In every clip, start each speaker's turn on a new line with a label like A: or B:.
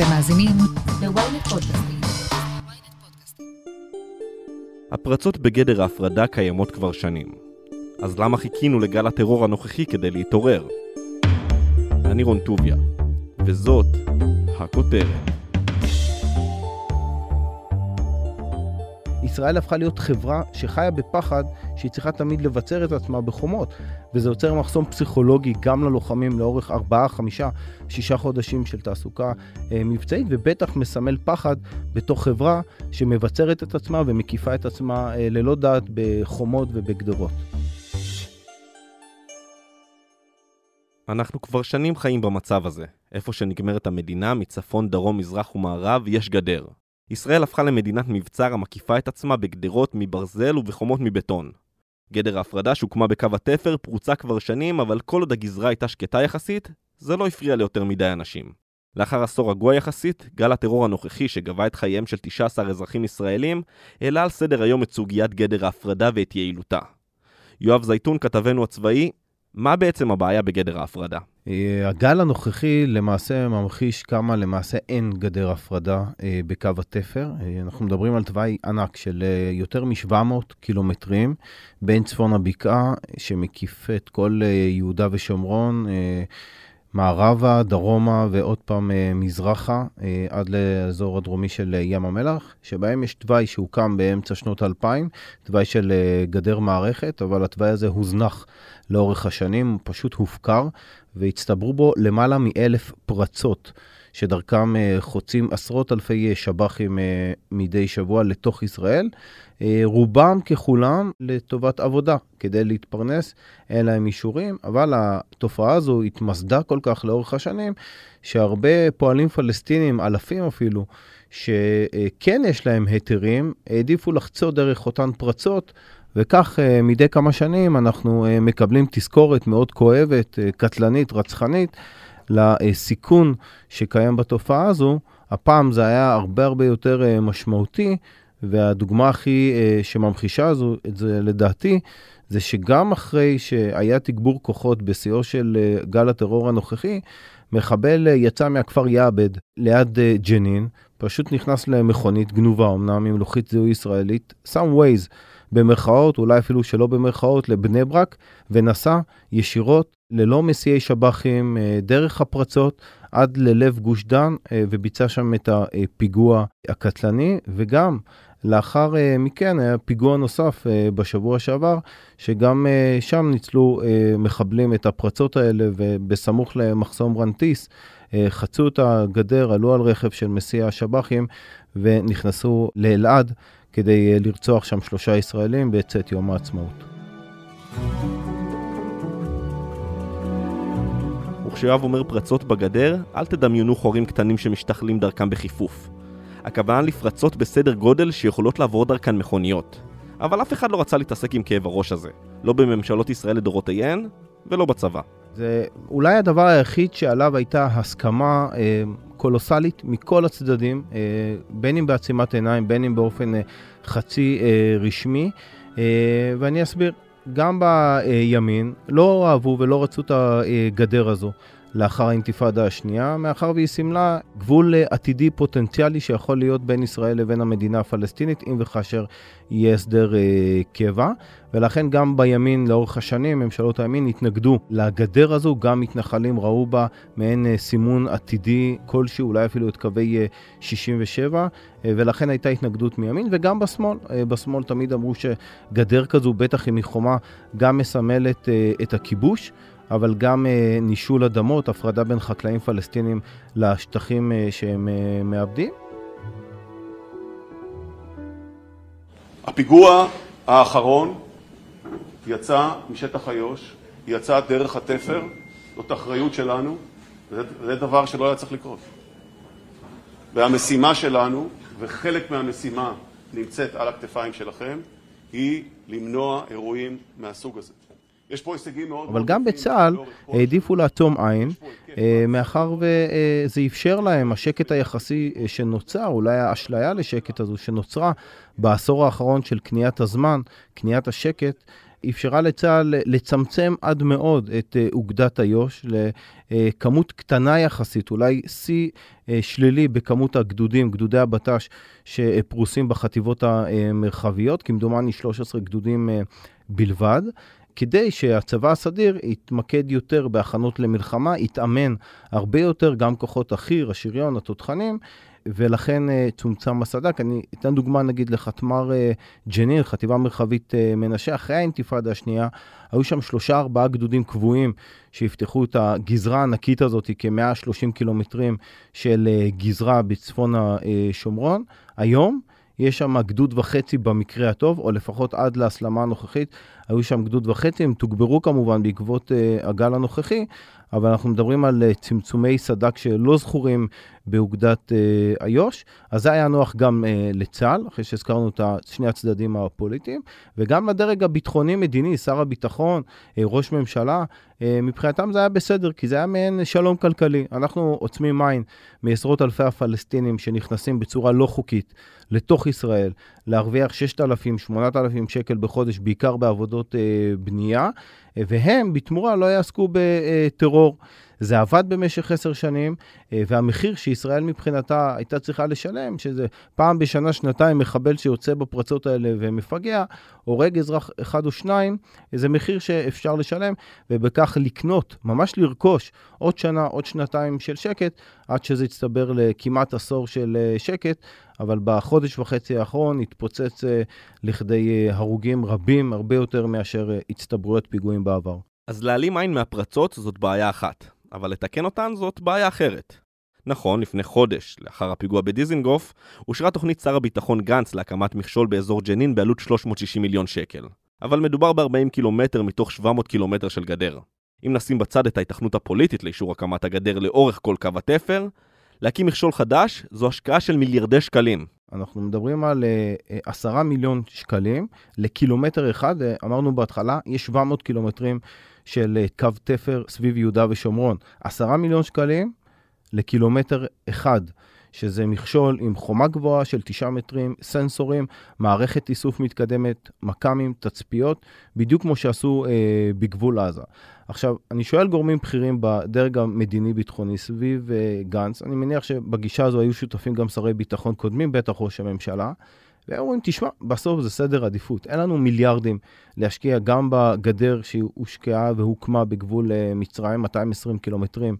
A: אתם מאזינים ל-ynet פודקאסטים.
B: הפרצות בגדר ההפרדה קיימות כבר שנים. אז למה חיכינו לגל הטרור הנוכחי כדי להתעורר? אני רון טוביה, וזאת הכותרת.
C: ישראל הפכה להיות חברה שחיה בפחד שהיא צריכה תמיד לבצר את עצמה בחומות, וזה יוצר מחסום פסיכולוגי גם ללוחמים לאורך 4, 5, 6 חודשים של תעסוקה אה, מבצעית, ובטח מסמל פחד בתוך חברה שמבצרת את עצמה ומקיפה את עצמה אה, ללא דעת בחומות ובגדרות.
B: אנחנו כבר שנים חיים במצב הזה. איפה שנגמרת המדינה, מצפון, דרום, מזרח ומערב, יש גדר. ישראל הפכה למדינת מבצר המקיפה את עצמה בגדרות מברזל ובחומות מבטון. גדר ההפרדה שהוקמה בקו התפר פרוצה כבר שנים, אבל כל עוד הגזרה הייתה שקטה יחסית, זה לא הפריע ליותר מדי אנשים. לאחר עשור רגוע יחסית, גל הטרור הנוכחי שגבה את חייהם של 19 אזרחים ישראלים, העלה על סדר היום את סוגיית גדר ההפרדה ואת יעילותה. יואב זייתון, כתבנו הצבאי, מה בעצם הבעיה בגדר ההפרדה?
C: אה, הגל הנוכחי למעשה ממחיש כמה למעשה אין גדר הפרדה אה, בקו התפר. אה, אנחנו מדברים על תוואי ענק של יותר מ-700 קילומטרים בין צפון הבקעה, שמקיף את כל יהודה ושומרון. מערבה, דרומה ועוד פעם מזרחה עד לאזור הדרומי של ים המלח, שבהם יש תוואי שהוקם באמצע שנות 2000, תוואי של גדר מערכת, אבל התוואי הזה הוזנח לאורך השנים, פשוט הופקר, והצטברו בו למעלה מאלף פרצות, שדרכם אה, חוצים עשרות אלפי שב"חים אה, מדי שבוע לתוך ישראל. אה, רובם ככולם לטובת עבודה, כדי להתפרנס, אין להם אישורים, אבל התופעה הזו התמסדה כל כך לאורך השנים, שהרבה פועלים פלסטינים, אלפים אפילו, שכן יש להם היתרים, העדיפו לחצות דרך אותן פרצות וכך אה, מדי כמה שנים אנחנו אה, מקבלים תזכורת מאוד כואבת, אה, קטלנית, רצחנית, לסיכון שקיים בתופעה הזו. הפעם זה היה הרבה הרבה יותר משמעותי, והדוגמה הכי שממחישה זו, את זה לדעתי, זה שגם אחרי שהיה תגבור כוחות בשיאו של גל הטרור הנוכחי, מחבל יצא מהכפר יעבד ליד ג'נין, פשוט נכנס למכונית גנובה, אמנם עם לוחית זיהוי ישראלית, some ways. במרכאות, אולי אפילו שלא במרכאות, לבני ברק, ונסע ישירות ללא מסיעי שב"חים אה, דרך הפרצות עד ללב גוש דן, אה, וביצע שם את הפיגוע הקטלני, וגם לאחר אה, מכן היה פיגוע נוסף בשבוע שעבר, שגם שם ניצלו מחבלים את הפרצות האלה, ובסמוך למחסום רנטיס, חצו את הגדר, עלו על רכב של מסיע שב"חים ונכנסו לאלעד. כדי אה, לרצוח שם שלושה ישראלים בצאת יום העצמאות.
B: וכשיואב אומר פרצות בגדר, אל תדמיינו חורים קטנים שמשתחלים דרכם בחיפוף. הכוונה לפרצות בסדר גודל שיכולות לעבור דרכן מכוניות. אבל אף אחד לא רצה להתעסק עם כאב הראש הזה. לא בממשלות ישראל לדורותיהן, ולא בצבא.
C: זה אולי הדבר היחיד שעליו הייתה הסכמה אה, קולוסלית מכל הצדדים, אה, בין אם בעצימת עיניים, בין אם באופן אה, חצי אה, רשמי, אה, ואני אסביר. גם בימין לא אהבו ולא רצו את הגדר הזו. לאחר האינתיפאדה השנייה, מאחר והיא סימלה גבול עתידי פוטנציאלי שיכול להיות בין ישראל לבין המדינה הפלסטינית, אם וכאשר יהיה הסדר אה, קבע. ולכן גם בימין לאורך השנים, ממשלות הימין התנגדו לגדר הזו, גם מתנחלים ראו בה מעין אה, סימון עתידי כלשהו, אולי אפילו את קווי אה, 67, אה, ולכן הייתה התנגדות מימין, וגם בשמאל. אה, בשמאל תמיד אמרו שגדר כזו, בטח אם היא חומה, גם מסמלת אה, את הכיבוש. אבל גם אה, נישול אדמות, הפרדה בין חקלאים פלסטינים לשטחים אה, שהם אה, מאבדים.
D: הפיגוע האחרון יצא משטח איו"ש, יצא דרך התפר, זאת אחריות שלנו, זה, זה דבר שלא היה צריך לקרות. והמשימה שלנו, וחלק מהמשימה נמצאת על הכתפיים שלכם, היא למנוע אירועים מהסוג הזה.
C: אבל גם בצה"ל העדיפו לעצום עין, אה, מאחר וזה אפשר להם, השקט היחסי אה, שנוצר, אולי האשליה לשקט הזו שנוצרה בעשור האחרון של קניית הזמן, קניית השקט, אפשרה לצה"ל לצמצם עד מאוד את אה, אוגדת איו"ש לכמות קטנה יחסית, אולי שיא שלילי בכמות הגדודים, גדודי הבט"ש שפרוסים בחטיבות המרחביות, כמדומני 13 גדודים בלבד. כדי שהצבא הסדיר יתמקד יותר בהכנות למלחמה, יתאמן הרבה יותר, גם כוחות החי"ר, השריון, התותחנים, ולכן uh, צומצם הסד"כ. אני אתן דוגמה נגיד לחתמ"ר uh, ג'נין, חטיבה מרחבית uh, מנשה, אחרי האינתיפאדה השנייה, היו שם שלושה ארבעה גדודים קבועים שיפתחו את הגזרה הענקית הזאת, כ-130 קילומטרים של גזרה בצפון השומרון. היום יש שם גדוד וחצי במקרה הטוב, או לפחות עד להסלמה הנוכחית, היו שם גדוד וחצי, הם תוגברו כמובן בעקבות uh, הגל הנוכחי, אבל אנחנו מדברים על uh, צמצומי סד"כ שלא זכורים באוגדת uh, איו"ש, אז זה היה נוח גם uh, לצה"ל, אחרי שהזכרנו את שני הצדדים הפוליטיים, וגם לדרג הביטחוני-מדיני, שר הביטחון, ראש ממשלה, מבחינתם זה היה בסדר, כי זה היה מעין שלום כלכלי. אנחנו עוצמים מים מעשרות אלפי הפלסטינים שנכנסים בצורה לא חוקית לתוך ישראל, להרוויח 6,000-8,000 שקל בחודש, בעיקר בעבודות בנייה, והם בתמורה לא יעסקו בטרור. זה עבד במשך עשר שנים, אה, והמחיר שישראל מבחינתה הייתה צריכה לשלם, שזה פעם בשנה, שנתיים, מחבל שיוצא בפרצות האלה ומפגע, הורג אזרח אחד או שניים, זה מחיר שאפשר לשלם, ובכך לקנות, ממש לרכוש עוד שנה, עוד שנתיים של שקט, עד שזה יצטבר לכמעט עשור של אה, שקט, אבל בחודש וחצי האחרון התפוצץ אה, לכדי הרוגים רבים, הרבה יותר מאשר הצטברויות פיגועים בעבר.
B: אז להעלים עין מהפרצות זאת בעיה אחת. אבל לתקן אותן זאת בעיה אחרת. נכון, לפני חודש, לאחר הפיגוע בדיזינגוף, אושרה תוכנית שר הביטחון גנץ להקמת מכשול באזור ג'נין בעלות 360 מיליון שקל. אבל מדובר ב-40 קילומטר מתוך 700 קילומטר של גדר. אם נשים בצד את ההיתכנות הפוליטית לאישור הקמת הגדר לאורך כל קו התפר, להקים מכשול חדש זו השקעה של מיליארדי שקלים.
C: אנחנו מדברים על uh, 10 מיליון שקלים לקילומטר אחד, uh, אמרנו בהתחלה, יש 700 קילומטרים של uh, קו תפר סביב יהודה ושומרון. 10 מיליון שקלים לקילומטר אחד. שזה מכשול עם חומה גבוהה של 9 מטרים, סנסורים, מערכת איסוף מתקדמת, מכ"מים, תצפיות, בדיוק כמו שעשו אה, בגבול עזה. עכשיו, אני שואל גורמים בכירים בדרג המדיני-ביטחוני סביב אה, גנץ, אני מניח שבגישה הזו היו שותפים גם שרי ביטחון קודמים, בטח ראש הממשלה. והם אומרים, תשמע, בסוף זה סדר עדיפות. אין לנו מיליארדים להשקיע גם בגדר שהושקעה והוקמה בגבול אה, מצרים, 220 קילומטרים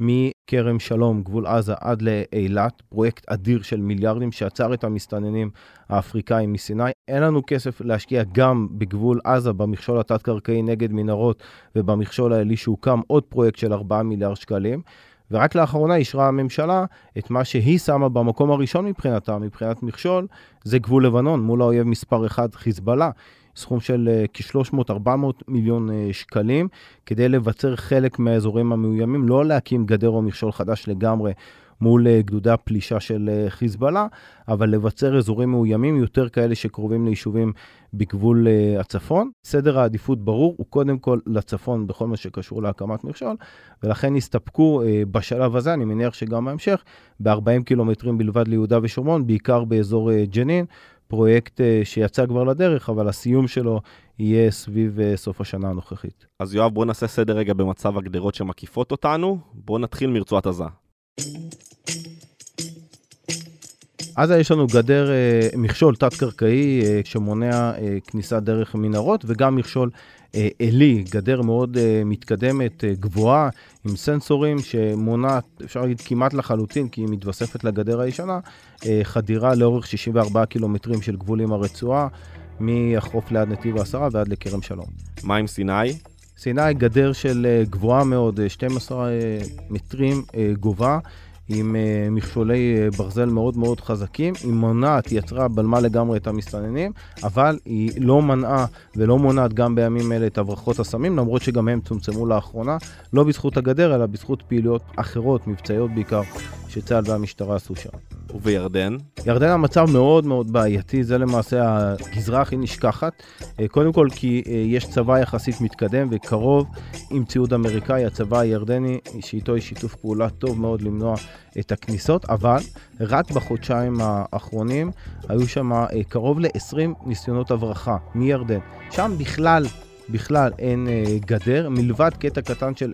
C: מכרם שלום, גבול עזה, עד לאילת, פרויקט אדיר של מיליארדים שעצר את המסתננים האפריקאים מסיני. אין לנו כסף להשקיע גם בגבול עזה, במכשול התת-קרקעי נגד מנהרות ובמכשול העלי שהוקם, עוד פרויקט של 4 מיליארד שקלים. ורק לאחרונה אישרה הממשלה את מה שהיא שמה במקום הראשון מבחינתה, מבחינת מכשול, זה גבול לבנון מול האויב מספר 1, חיזבאללה. סכום של אה, כ-300-400 מיליון אה, שקלים, כדי לבצר חלק מהאזורים המאוימים, לא להקים גדר או מכשול חדש לגמרי מול אה, גדודי הפלישה של חיזבאללה, אבל לבצר אזורים מאוימים, יותר כאלה שקרובים ליישובים בגבול הצפון. סדר העדיפות ברור, הוא קודם כל לצפון בכל מה שקשור להקמת מכשול, ולכן הסתפקו בשלב הזה, אני מניח שגם בהמשך, ב-40 קילומטרים בלבד ליהודה ושומרון, בעיקר באזור ג'נין. פרויקט אה, שיצא כבר לדרך, אבל הסיום שלו יהיה סביב אה, סוף השנה הנוכחית.
B: אז יואב, בוא נעשה סדר רגע במצב הגדרות שמקיפות אותנו. בוא נתחיל מרצועת עזה.
C: עזה יש לנו גדר אה, מכשול תת-קרקעי אה, שמונע אה, כניסה דרך מנהרות וגם מכשול עלי, גדר מאוד מתקדמת, גבוהה, עם סנסורים שמונעת, אפשר להגיד כמעט לחלוטין, כי היא מתווספת לגדר הישנה, חדירה לאורך 64 קילומטרים של גבול עם הרצועה, מהחוף ליד נתיב העשרה ועד לכרם שלום.
B: מה עם סיני?
C: סיני גדר של גבוהה מאוד, 12 אה, מטרים גובה. עם uh, מכשולי uh, ברזל מאוד מאוד חזקים. היא מונעת, היא יצרה, בלמה לגמרי את המסתננים, אבל היא לא מנעה ולא מונעת גם בימים אלה את הברחות הסמים, למרות שגם הם צומצמו לאחרונה, לא בזכות הגדר, אלא בזכות פעילויות אחרות, מבצעיות בעיקר, שצה"ל והמשטרה עשו שם.
B: ובירדן?
C: ירדן המצב מאוד מאוד בעייתי, זה למעשה הגזרה הכי נשכחת. אה, קודם כל כי אה, יש צבא יחסית מתקדם וקרוב עם ציוד אמריקאי, הצבא הירדני, שאיתו יש שיתוף פעולה טוב מאוד למנוע את הכניסות, אבל רק בחודשיים האחרונים היו שם אה, קרוב ל-20 ניסיונות הברחה מירדן. שם בכלל בכלל אין אה, גדר, מלבד קטע קטן של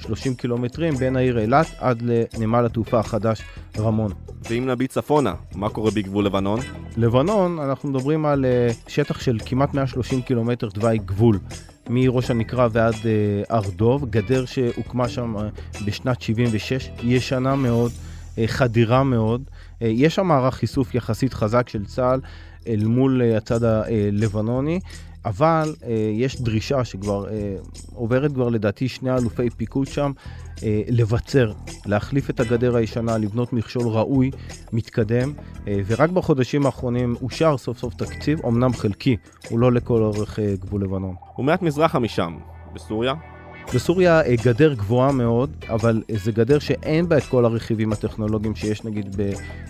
C: 20-30 קילומטרים בין העיר אילת עד לנמל התעופה החדש רמון.
B: ואם נביט צפונה, מה קורה בגבול לבנון?
C: לבנון, אנחנו מדברים על אה, שטח של כמעט 130 קילומטר תוואי גבול. מראש הנקרה ועד אה, הר דוב, גדר שהוקמה שם אה, בשנת 76, ישנה מאוד, אה, חדירה מאוד. אה, יש שם מערך איסוף יחסית חזק של צה"ל אל מול אה, הצד הלבנוני. אבל אה, יש דרישה שכבר אה, עוברת כבר לדעתי שני אלופי פיקוד שם, אה, לבצר, להחליף את הגדר הישנה, לבנות מכשול ראוי, מתקדם, אה, ורק בחודשים האחרונים אושר סוף סוף תקציב, אמנם חלקי, הוא לא לכל אורך אה, גבול לבנון.
B: ומעט מזרחה משם, בסוריה?
C: בסוריה אה, גדר גבוהה מאוד, אבל אה, זה גדר שאין בה את כל הרכיבים הטכנולוגיים שיש נגיד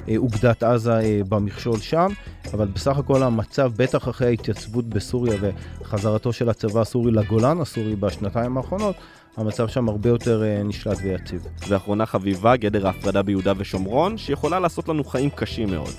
C: באוגדת עזה אה, במכשול שם, אבל בסך הכל המצב, בטח אחרי ההתייצבות בסוריה וחזרתו של הצבא הסורי לגולן הסורי בשנתיים האחרונות, המצב שם הרבה יותר נשלט ויציב.
B: ואחרונה חביבה, גדר ההפרדה ביהודה ושומרון, שיכולה לעשות לנו חיים קשים מאוד.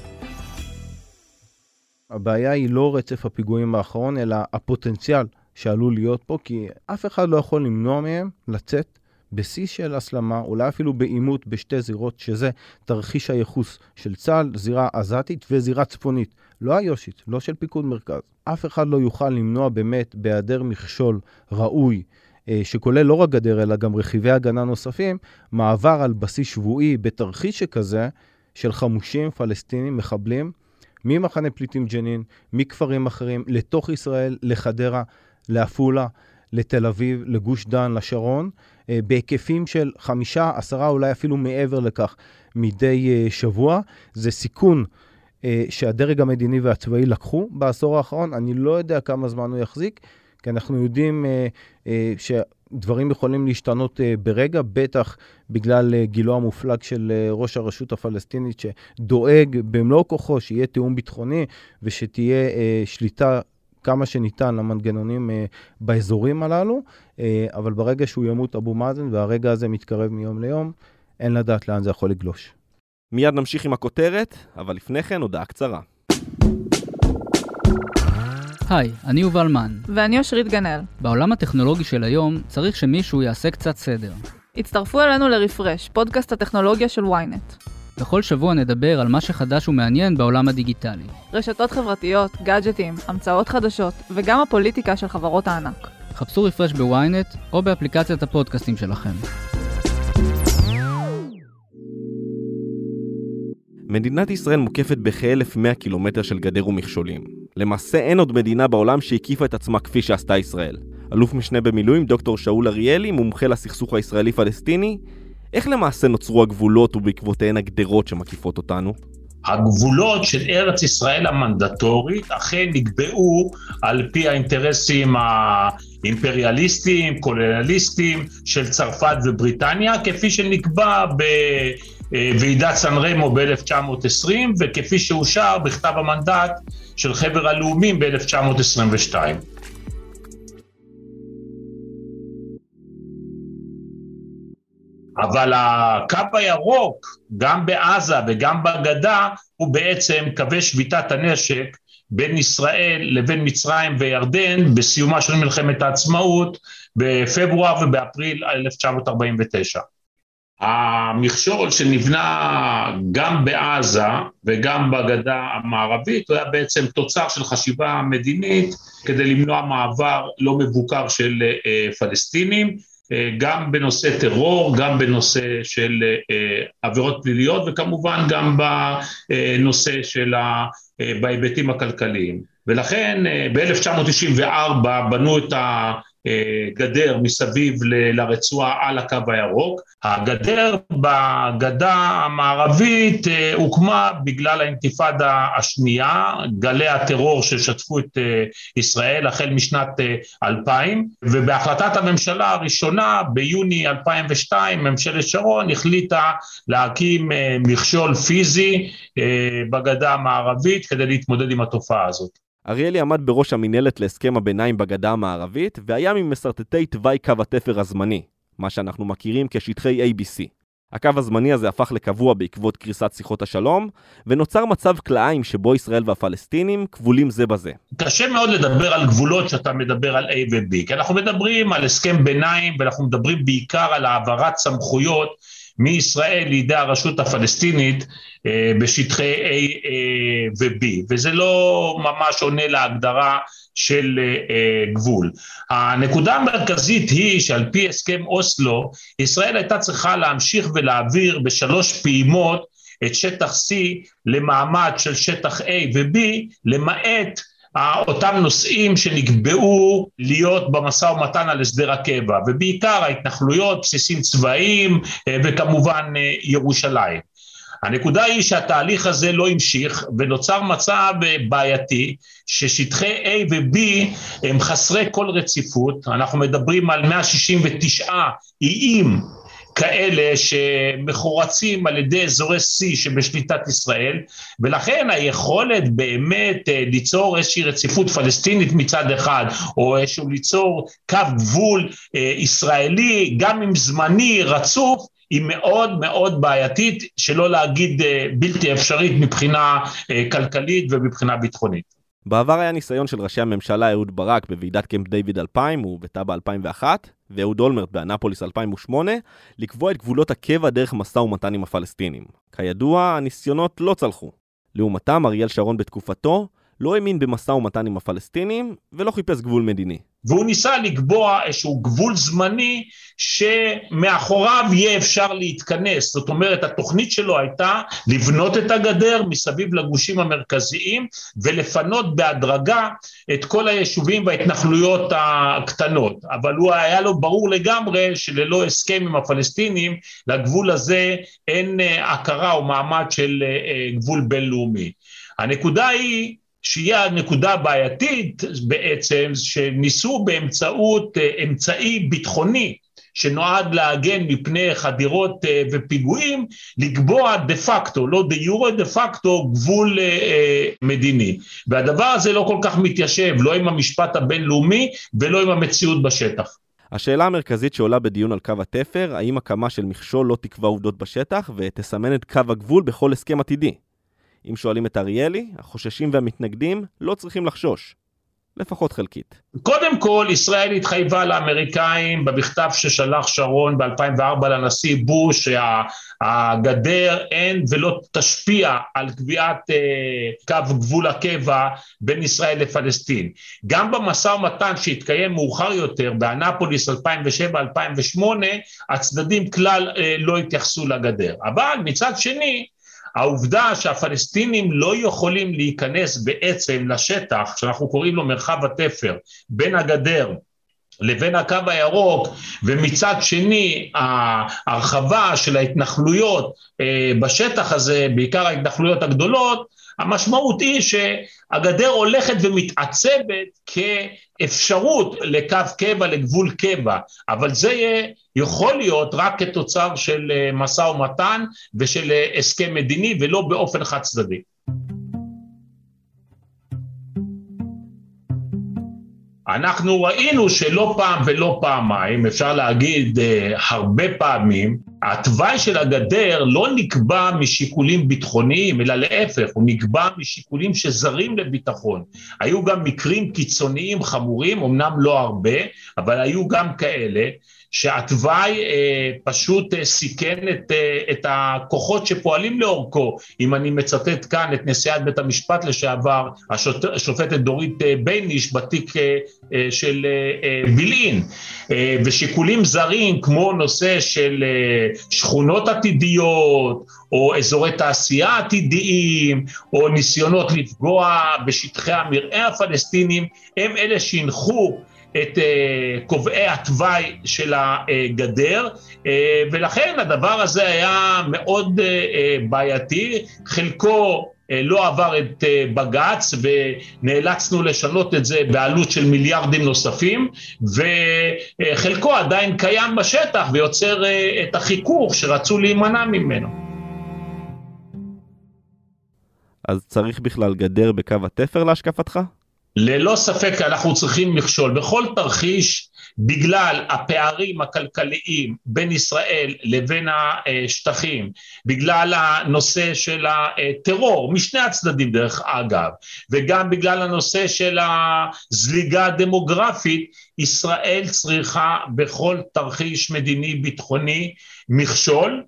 C: הבעיה היא לא רצף הפיגועים האחרון, אלא הפוטנציאל שעלול להיות פה, כי אף אחד לא יכול למנוע מהם לצאת בשיא של הסלמה, אולי אפילו בעימות בשתי זירות, שזה תרחיש הייחוס של צה"ל, זירה עזתית וזירה צפונית, לא היושית, לא של פיקוד מרכז. אף אחד לא יוכל למנוע באמת, בהיעדר מכשול ראוי, אה, שכולל לא רק גדר, אלא גם רכיבי הגנה נוספים, מעבר על בסיס שבועי בתרחיש שכזה, של חמושים פלסטינים, מחבלים, ממחנה פליטים ג'נין, מכפרים אחרים, לתוך ישראל, לחדרה. לעפולה, לתל אביב, לגוש דן, לשרון, אה, בהיקפים של חמישה, עשרה, אולי אפילו מעבר לכך, מדי אה, שבוע. זה סיכון אה, שהדרג המדיני והצבאי לקחו בעשור האחרון. אני לא יודע כמה זמן הוא יחזיק, כי אנחנו יודעים שדברים יכולים להשתנות ברגע, בטח בגלל גילו המופלג של ראש הרשות הפלסטינית, שדואג במלוא כוחו שיהיה תיאום ביטחוני ושתהיה שליטה כמה שניתן למנגנונים אה, באזורים הללו, אה, אבל ברגע שהוא ימות אבו מאזן, והרגע הזה מתקרב מיום ליום, אין לדעת לאן זה יכול לגלוש.
B: מיד נמשיך עם הכותרת, אבל לפני כן הודעה קצרה.
E: היי, אני יובל מן.
F: ואני אושרית גנאל.
E: בעולם הטכנולוגי של היום צריך שמישהו יעשה קצת סדר.
F: הצטרפו אלינו לרפרש, פודקאסט הטכנולוגיה של ynet.
E: בכל שבוע נדבר על מה שחדש ומעניין בעולם הדיגיטלי.
F: רשתות חברתיות, גאדג'טים, המצאות חדשות, וגם הפוליטיקה של חברות הענק.
E: חפשו רפרש בוויינט או באפליקציית הפודקאסטים שלכם.
B: מדינת ישראל מוקפת בכ-1100 קילומטר של גדר ומכשולים. למעשה אין עוד מדינה בעולם שהקיפה את עצמה כפי שעשתה ישראל. אלוף משנה במילואים דוקטור שאול אריאלי, מומחה לסכסוך הישראלי-פלסטיני, איך למעשה נוצרו הגבולות ובעקבותיהן הגדרות שמקיפות אותנו?
G: הגבולות של ארץ ישראל המנדטורית אכן נקבעו על פי האינטרסים האימפריאליסטיים, קולוניאליסטיים של צרפת ובריטניה, כפי שנקבע בוועידת סן רמו ב-1920 וכפי שאושר בכתב המנדט של חבר הלאומים ב-1922. אבל הקו הירוק, גם בעזה וגם בגדה, הוא בעצם קווי שביתת הנשק בין ישראל לבין מצרים וירדן בסיומה של מלחמת העצמאות בפברואר ובאפריל 1949. המכשול שנבנה גם בעזה וגם בגדה המערבית הוא היה בעצם תוצר של חשיבה מדינית כדי למנוע מעבר לא מבוקר של אה, פלסטינים גם בנושא טרור, גם בנושא של אה, עבירות פליליות וכמובן גם בנושא של ה... בהיבטים הכלכליים. ולכן ב-1994 בנו את גדר מסביב לרצועה על הקו הירוק. הגדר בגדה המערבית הוקמה בגלל האינתיפאדה השנייה, גלי הטרור ששטפו את ישראל החל משנת 2000, ובהחלטת הממשלה הראשונה ביוני 2002 ממשלת שרון החליטה להקים מכשול פיזי בגדה המערבית כדי להתמודד עם התופעה הזאת.
B: אריאלי עמד בראש המינהלת להסכם הביניים בגדה המערבית, והיה ממסרטטי תוואי קו התפר הזמני, מה שאנחנו מכירים כשטחי ABC. הקו הזמני הזה הפך לקבוע בעקבות קריסת שיחות השלום, ונוצר מצב כלאיים שבו ישראל והפלסטינים כבולים זה בזה.
G: קשה מאוד לדבר על גבולות כשאתה מדבר על A ו-B, כי אנחנו מדברים על הסכם ביניים, ואנחנו מדברים בעיקר על העברת סמכויות מישראל לידי הרשות הפלסטינית אה, בשטחי A אה, ו-B, וזה לא ממש עונה להגדרה של אה, גבול. הנקודה המרכזית היא שעל פי הסכם אוסלו, ישראל הייתה צריכה להמשיך ולהעביר בשלוש פעימות את שטח C למעמד של שטח A ו-B, למעט אותם נושאים שנקבעו להיות במשא ומתן על הסדר הקבע, ובעיקר ההתנחלויות, בסיסים צבאיים וכמובן ירושלים. הנקודה היא שהתהליך הזה לא המשיך ונוצר מצב בעייתי ששטחי A ו-B הם חסרי כל רציפות, אנחנו מדברים על 169 איים כאלה שמחורצים על ידי אזורי C שבשליטת ישראל, ולכן היכולת באמת אה, ליצור איזושהי רציפות פלסטינית מצד אחד, או איזשהו ליצור קו גבול אה, ישראלי, גם אם זמני, רצוף, היא מאוד מאוד בעייתית, שלא להגיד אה, בלתי אפשרית מבחינה כלכלית ומבחינה ביטחונית.
B: בעבר היה ניסיון של ראשי הממשלה אהוד ברק בוועידת קמפ דיוויד 2000 ובטאבה 2001, ואהוד אולמרט באנפוליס 2008, לקבוע את גבולות הקבע דרך משא ומתן עם הפלסטינים. כידוע, הניסיונות לא צלחו. לעומתם, אריאל שרון בתקופתו לא האמין במשא ומתן עם הפלסטינים ולא חיפש גבול מדיני.
G: והוא ניסה לקבוע איזשהו גבול זמני שמאחוריו יהיה אפשר להתכנס. זאת אומרת, התוכנית שלו הייתה לבנות את הגדר מסביב לגושים המרכזיים ולפנות בהדרגה את כל היישובים וההתנחלויות הקטנות. אבל הוא היה לו ברור לגמרי שללא הסכם עם הפלסטינים, לגבול הזה אין אה, הכרה או מעמד של אה, אה, גבול בינלאומי. הנקודה היא שהיא הנקודה הבעייתית בעצם, שניסו באמצעות אה, אמצעי ביטחוני שנועד להגן מפני חדירות אה, ופיגועים, לקבוע דה פקטו, לא דה יורו, דה פקטו גבול אה, מדיני. והדבר הזה לא כל כך מתיישב, לא עם המשפט הבינלאומי ולא עם המציאות בשטח.
B: השאלה המרכזית שעולה בדיון על קו התפר, האם הקמה של מכשול לא תקבע עובדות בשטח ותסמן את קו הגבול בכל הסכם עתידי? אם שואלים את אריאלי, החוששים והמתנגדים לא צריכים לחשוש. לפחות חלקית.
G: קודם כל, ישראל התחייבה לאמריקאים במכתב ששלח שרון ב-2004 לנשיא בוש, שהגדר אין ולא תשפיע על קביעת אה, קו גבול הקבע בין ישראל לפלסטין. גם במשא ומתן שהתקיים מאוחר יותר, באנפוליס 2007-2008, הצדדים כלל אה, לא התייחסו לגדר. אבל מצד שני, העובדה שהפלסטינים לא יכולים להיכנס בעצם לשטח, שאנחנו קוראים לו מרחב התפר, בין הגדר לבין הקו הירוק, ומצד שני ההרחבה של ההתנחלויות אה, בשטח הזה, בעיקר ההתנחלויות הגדולות, המשמעות היא שהגדר הולכת ומתעצבת כאפשרות לקו קבע, לגבול קבע, אבל זה יכול להיות רק כתוצר של אה, משא ומתן ושל אה, הסכם מדיני ולא באופן חד צדדי. אנחנו ראינו שלא פעם ולא פעמיים, אפשר להגיד uh, הרבה פעמים, התוואי של הגדר לא נקבע משיקולים ביטחוניים, אלא להפך, הוא נקבע משיקולים שזרים לביטחון. היו גם מקרים קיצוניים חמורים, אמנם לא הרבה, אבל היו גם כאלה, שהתוואי אה, פשוט אה, סיכן את, אה, את הכוחות שפועלים לאורכו, אם אני מצטט כאן את נשיאת בית המשפט לשעבר, השוט, השופטת דורית אה, בייניש בתיק אה, אה, של אה, אה, בילעין, אה, ושיקולים זרים כמו נושא של אה, שכונות עתידיות, או אזורי תעשייה עתידיים, או ניסיונות לפגוע בשטחי המרעה הפלסטינים, הם אלה שהנחו את קובעי התוואי של הגדר, ולכן הדבר הזה היה מאוד בעייתי, חלקו לא עבר את בג"ץ ונאלצנו לשנות את זה בעלות של מיליארדים נוספים וחלקו עדיין קיים בשטח ויוצר את החיכוך שרצו להימנע ממנו.
B: אז צריך בכלל גדר בקו התפר להשקפתך?
G: ללא ספק אנחנו צריכים מכשול. בכל תרחיש, בגלל הפערים הכלכליים בין ישראל לבין השטחים, בגלל הנושא של הטרור, משני הצדדים דרך אגב, וגם בגלל הנושא של הזליגה הדמוגרפית, ישראל צריכה בכל תרחיש מדיני ביטחוני מכשול,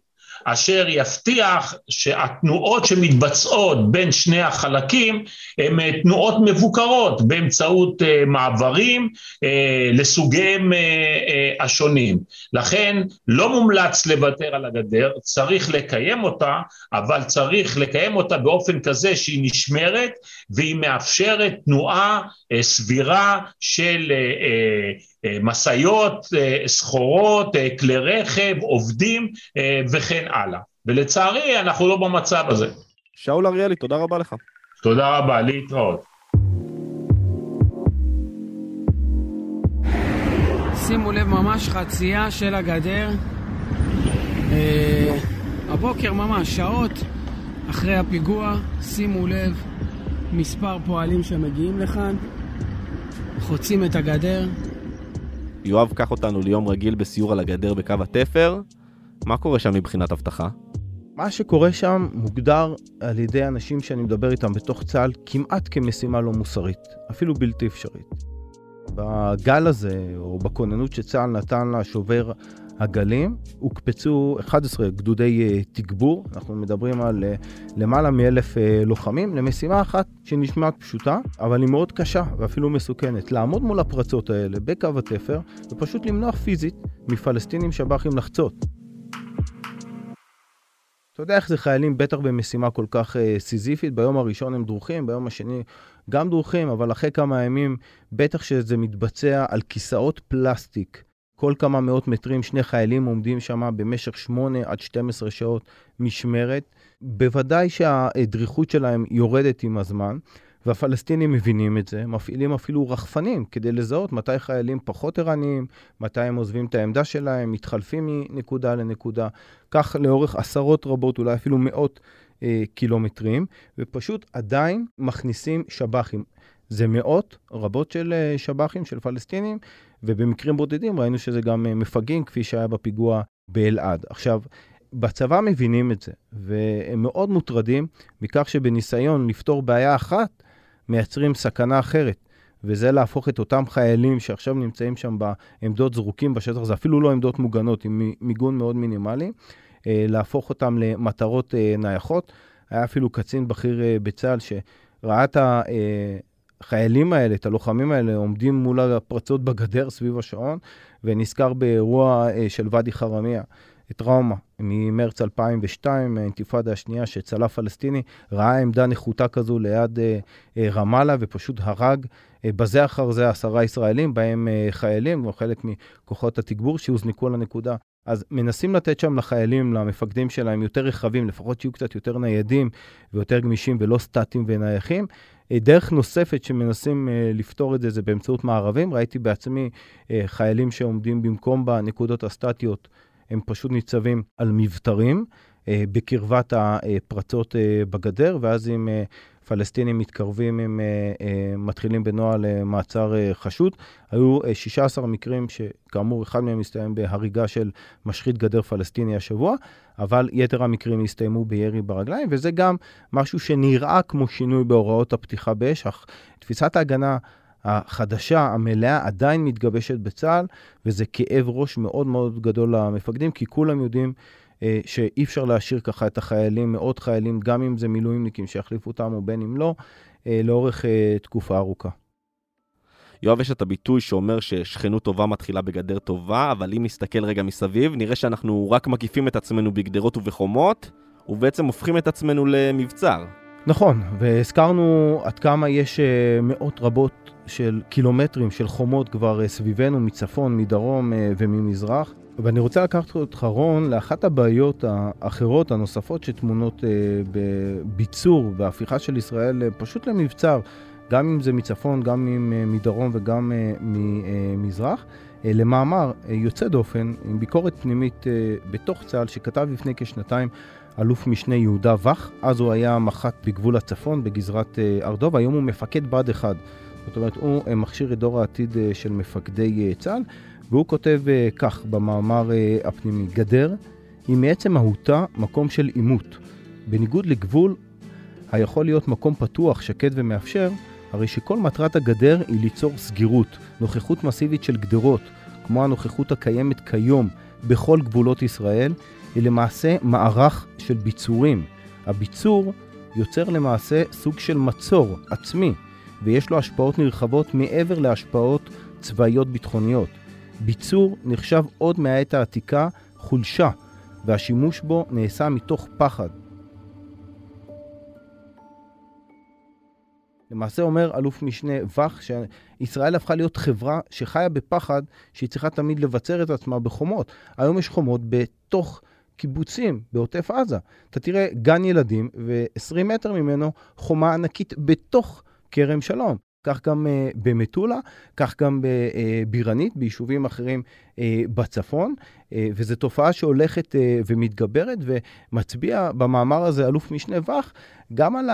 G: אשר יבטיח שהתנועות שמתבצעות בין שני החלקים הן אה, תנועות מבוקרות באמצעות אה, מעברים אה, לסוגיהם השונים. לכן לא מומלץ לוותר על הגדר, צריך לקיים אותה, אבל צריך לקיים אותה באופן כזה שהיא נשמרת והיא מאפשרת תנועה סבירה של משאיות, אה, סחורות, אה, כלי רכב, עובדים וכן הלאה. ולצערי אנחנו לא במצב הזה.
B: שאול אריאלי, תודה רבה לך.
G: תודה רבה, להתראות.
H: שימו לב, ממש חצייה של הגדר. הבוקר ממש, שעות אחרי הפיגוע, שימו לב, מספר פועלים שמגיעים לכאן, חוצים את הגדר,
B: יואב, קח אותנו ליום רגיל בסיור על הגדר בקו התפר. מה קורה שם מבחינת אבטחה?
C: מה שקורה שם מוגדר על ידי אנשים שאני מדבר איתם בתוך צה"ל כמעט כמשימה לא מוסרית, אפילו בלתי אפשרית. בגל הזה, או בכוננות שצה"ל נתן לשובר הגלים, הוקפצו 11 גדודי אה, תגבור, אנחנו מדברים על אה, למעלה מאלף אה, לוחמים, למשימה אחת שנשמעת פשוטה, אבל היא מאוד קשה ואפילו מסוכנת. לעמוד מול הפרצות האלה בקו התפר ופשוט למנוע פיזית מפלסטינים שב"חים לחצות. אתה יודע איך זה חיילים, בטח במשימה כל כך uh, סיזיפית, ביום הראשון הם דרוכים, ביום השני גם דרוכים, אבל אחרי כמה ימים, בטח שזה מתבצע על כיסאות פלסטיק כל כמה מאות מטרים שני חיילים עומדים שם במשך 8 עד 12 שעות משמרת. בוודאי שהדריכות שלהם יורדת עם הזמן, והפלסטינים מבינים את זה, מפעילים אפילו רחפנים כדי לזהות מתי חיילים פחות ערניים, מתי הם עוזבים את העמדה שלהם, מתחלפים מנקודה לנקודה. כך לאורך עשרות רבות, אולי אפילו מאות אה, קילומטרים, ופשוט עדיין מכניסים שב"חים. זה מאות רבות של אה, שב"חים, של פלסטינים, ובמקרים בודדים ראינו שזה גם אה, מפגעים, כפי שהיה בפיגוע באלעד. עכשיו, בצבא מבינים את זה, והם מאוד מוטרדים מכך שבניסיון לפתור בעיה אחת, מייצרים סכנה אחרת. וזה להפוך את אותם חיילים שעכשיו נמצאים שם בעמדות זרוקים בשטח, זה אפילו לא עמדות מוגנות, עם מיגון מאוד מינימלי, אה, להפוך אותם למטרות נייחות. היה אפילו קצין בכיר בצה"ל שראה את החיילים האלה, את הלוחמים האלה, עומדים מול הפרצות בגדר סביב השעון, ונזכר באירוע אה, של ואדי חרמיה, טראומה, ממרץ 2002, האינתיפאדה השנייה, שצלף פלסטיני ראה עמדה נחותה כזו ליד אה, אה, רמאללה ופשוט הרג בזה אחר זה עשרה ישראלים, בהם חיילים, או חלק מכוחות התגבור שהוזנקו לנקודה. אז מנסים לתת שם לחיילים, למפקדים שלהם, יותר רכבים, לפחות שיהיו קצת יותר ניידים ויותר גמישים ולא סטטיים ונייחים. אה, דרך נוספת שמנסים אה, לפתור את זה, זה באמצעות מערבים. ראיתי בעצמי אה, חיילים שעומדים במקום בנקודות הסטטיות, הם פשוט ניצבים על מבטרים בקרבת הפרצות בגדר, ואז אם פלסטינים מתקרבים, הם מתחילים בנוהל מעצר חשוד. היו 16 מקרים שכאמור, אחד מהם הסתיים בהריגה של משחית גדר פלסטיני השבוע. אבל יתר המקרים הסתיימו בירי ברגליים, וזה גם משהו שנראה כמו שינוי בהוראות הפתיחה באש, אך תפיסת ההגנה החדשה, המלאה, עדיין מתגבשת בצה"ל, וזה כאב ראש מאוד מאוד גדול למפקדים, כי כולם יודעים אה, שאי אפשר להשאיר ככה את החיילים, מאות חיילים, גם אם זה מילואימניקים שיחליפו אותם או בין אם לא, אה, לאורך אה, תקופה ארוכה.
B: יואב, יש את הביטוי שאומר ששכנות טובה מתחילה בגדר טובה, אבל אם נסתכל רגע מסביב, נראה שאנחנו רק מקיפים את עצמנו בגדרות ובחומות, ובעצם הופכים את עצמנו למבצר.
C: נכון, והזכרנו עד כמה יש אה, מאות רבות של קילומטרים של חומות כבר אה, סביבנו, מצפון, מדרום אה, וממזרח. ואני רוצה לקחת אותך, רון, לאחת הבעיות האחרות, הנוספות, שטמונות בביצור והפיכה של ישראל פשוט למבצר, גם אם זה מצפון, גם אם מדרום וגם ממזרח, למאמר יוצא דופן, עם ביקורת פנימית בתוך צה"ל, שכתב לפני כשנתיים אלוף משנה יהודה וך, אז הוא היה מח"ט בגבול הצפון, בגזרת הר דב, היום הוא מפקד בה"ד 1. זאת אומרת, הוא אה, מכשיר את דור העתיד אה, של מפקדי אה, צה"ל, והוא כותב כך במאמר הפנימי: גדר היא מעצם מהותה מקום של עימות. בניגוד לגבול היכול להיות מקום פתוח, שקט ומאפשר, הרי שכל מטרת הגדר היא ליצור סגירות, נוכחות מסיבית של גדרות, כמו הנוכחות הקיימת כיום בכל גבולות ישראל, היא למעשה מערך של ביצורים. הביצור יוצר למעשה סוג של מצור עצמי, ויש לו השפעות נרחבות מעבר להשפעות צבאיות ביטחוניות. ביצור נחשב עוד מהעת העתיקה חולשה, והשימוש בו נעשה מתוך פחד. למעשה אומר אלוף משנה וך שישראל הפכה להיות חברה שחיה בפחד שהיא צריכה תמיד לבצר את עצמה בחומות. היום יש חומות בתוך קיבוצים בעוטף עזה. אתה תראה גן ילדים ו-20 מטר ממנו חומה ענקית בתוך כרם שלום. כך גם uh, במטולה, כך גם בבירנית, ביישובים אחרים uh, בצפון, uh, וזו תופעה שהולכת uh, ומתגברת, ומצביע במאמר הזה אלוף משנה וך גם על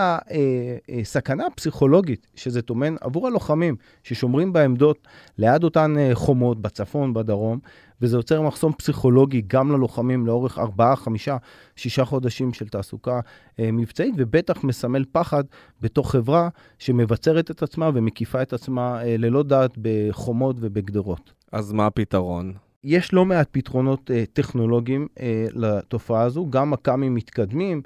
C: הסכנה הפסיכולוגית שזה טומן עבור הלוחמים ששומרים בעמדות ליד אותן uh, חומות בצפון, בדרום, וזה יוצר מחסום פסיכולוגי גם ללוחמים לאורך ארבעה, חמישה, שישה חודשים של תעסוקה אה, מבצעית, ובטח מסמל פחד בתוך חברה שמבצרת את עצמה ומקיפה את עצמה אה, ללא דעת בחומות ובגדרות.
B: אז מה הפתרון?
C: יש לא מעט פתרונות אה, טכנולוגיים אה, לתופעה הזו, גם מכ"מים מתקדמים,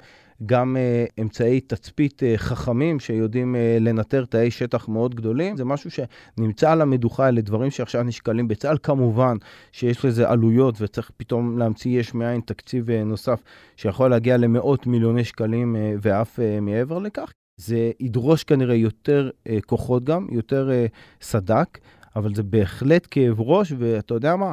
C: גם uh, אמצעי תצפית uh, חכמים שיודעים uh, לנטר תאי שטח מאוד גדולים. זה משהו שנמצא על המדוכה, אלה דברים שעכשיו נשקלים בצה"ל. כמובן שיש לזה עלויות וצריך פתאום להמציא יש מאין תקציב uh, נוסף שיכול להגיע למאות מיליוני שקלים uh, ואף uh, מעבר לכך. זה ידרוש כנראה יותר uh, כוחות גם, יותר uh, סד"כ, אבל זה בהחלט כאב ראש, ואתה יודע מה?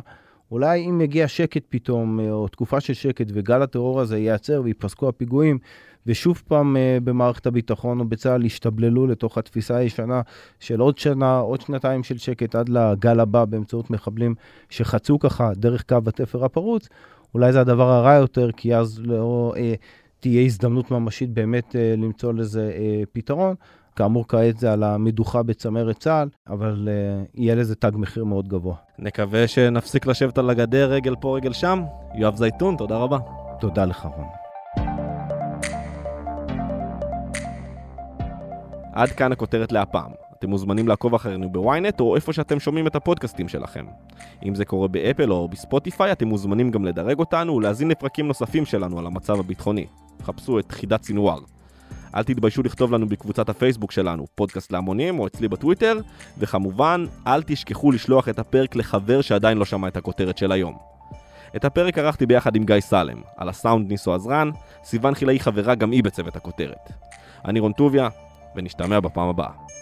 C: אולי אם יגיע שקט פתאום, אה, או תקופה של שקט, וגל הטרור הזה ייעצר וייפסקו הפיגועים, ושוב פעם אה, במערכת הביטחון או בצה"ל ישתבללו לתוך התפיסה הישנה של עוד שנה, עוד שנתיים של שקט עד לגל הבא באמצעות מחבלים שחצו ככה דרך קו התפר הפרוץ, אולי זה הדבר הרע יותר, כי אז לא אה, תהיה הזדמנות ממשית באמת אה, למצוא לזה אה, פתרון. כאמור, כעת זה על המדוכה בצמרת צה"ל, אבל uh, יהיה לזה תג מחיר מאוד גבוה.
B: נקווה שנפסיק לשבת על הגדר רגל פה רגל שם. יואב זייתון, תודה רבה.
C: תודה לך, רון.
B: עד כאן הכותרת להפעם. אתם מוזמנים לעקוב אחרינו בוויינט או איפה שאתם שומעים את הפודקאסטים שלכם. אם זה קורה באפל או בספוטיפיי, אתם מוזמנים גם לדרג אותנו ולהאזין לפרקים נוספים שלנו על המצב הביטחוני. חפשו את חידת סינואר. אל תתביישו לכתוב לנו בקבוצת הפייסבוק שלנו, פודקאסט להמונים, או אצלי בטוויטר, וכמובן, אל תשכחו לשלוח את הפרק לחבר שעדיין לא שמע את הכותרת של היום. את הפרק ערכתי ביחד עם גיא סלם, על הסאונד ניסו עזרן, סיוון חילאי חברה גם היא בצוות הכותרת. אני רון טוביה, ונשתמע בפעם הבאה.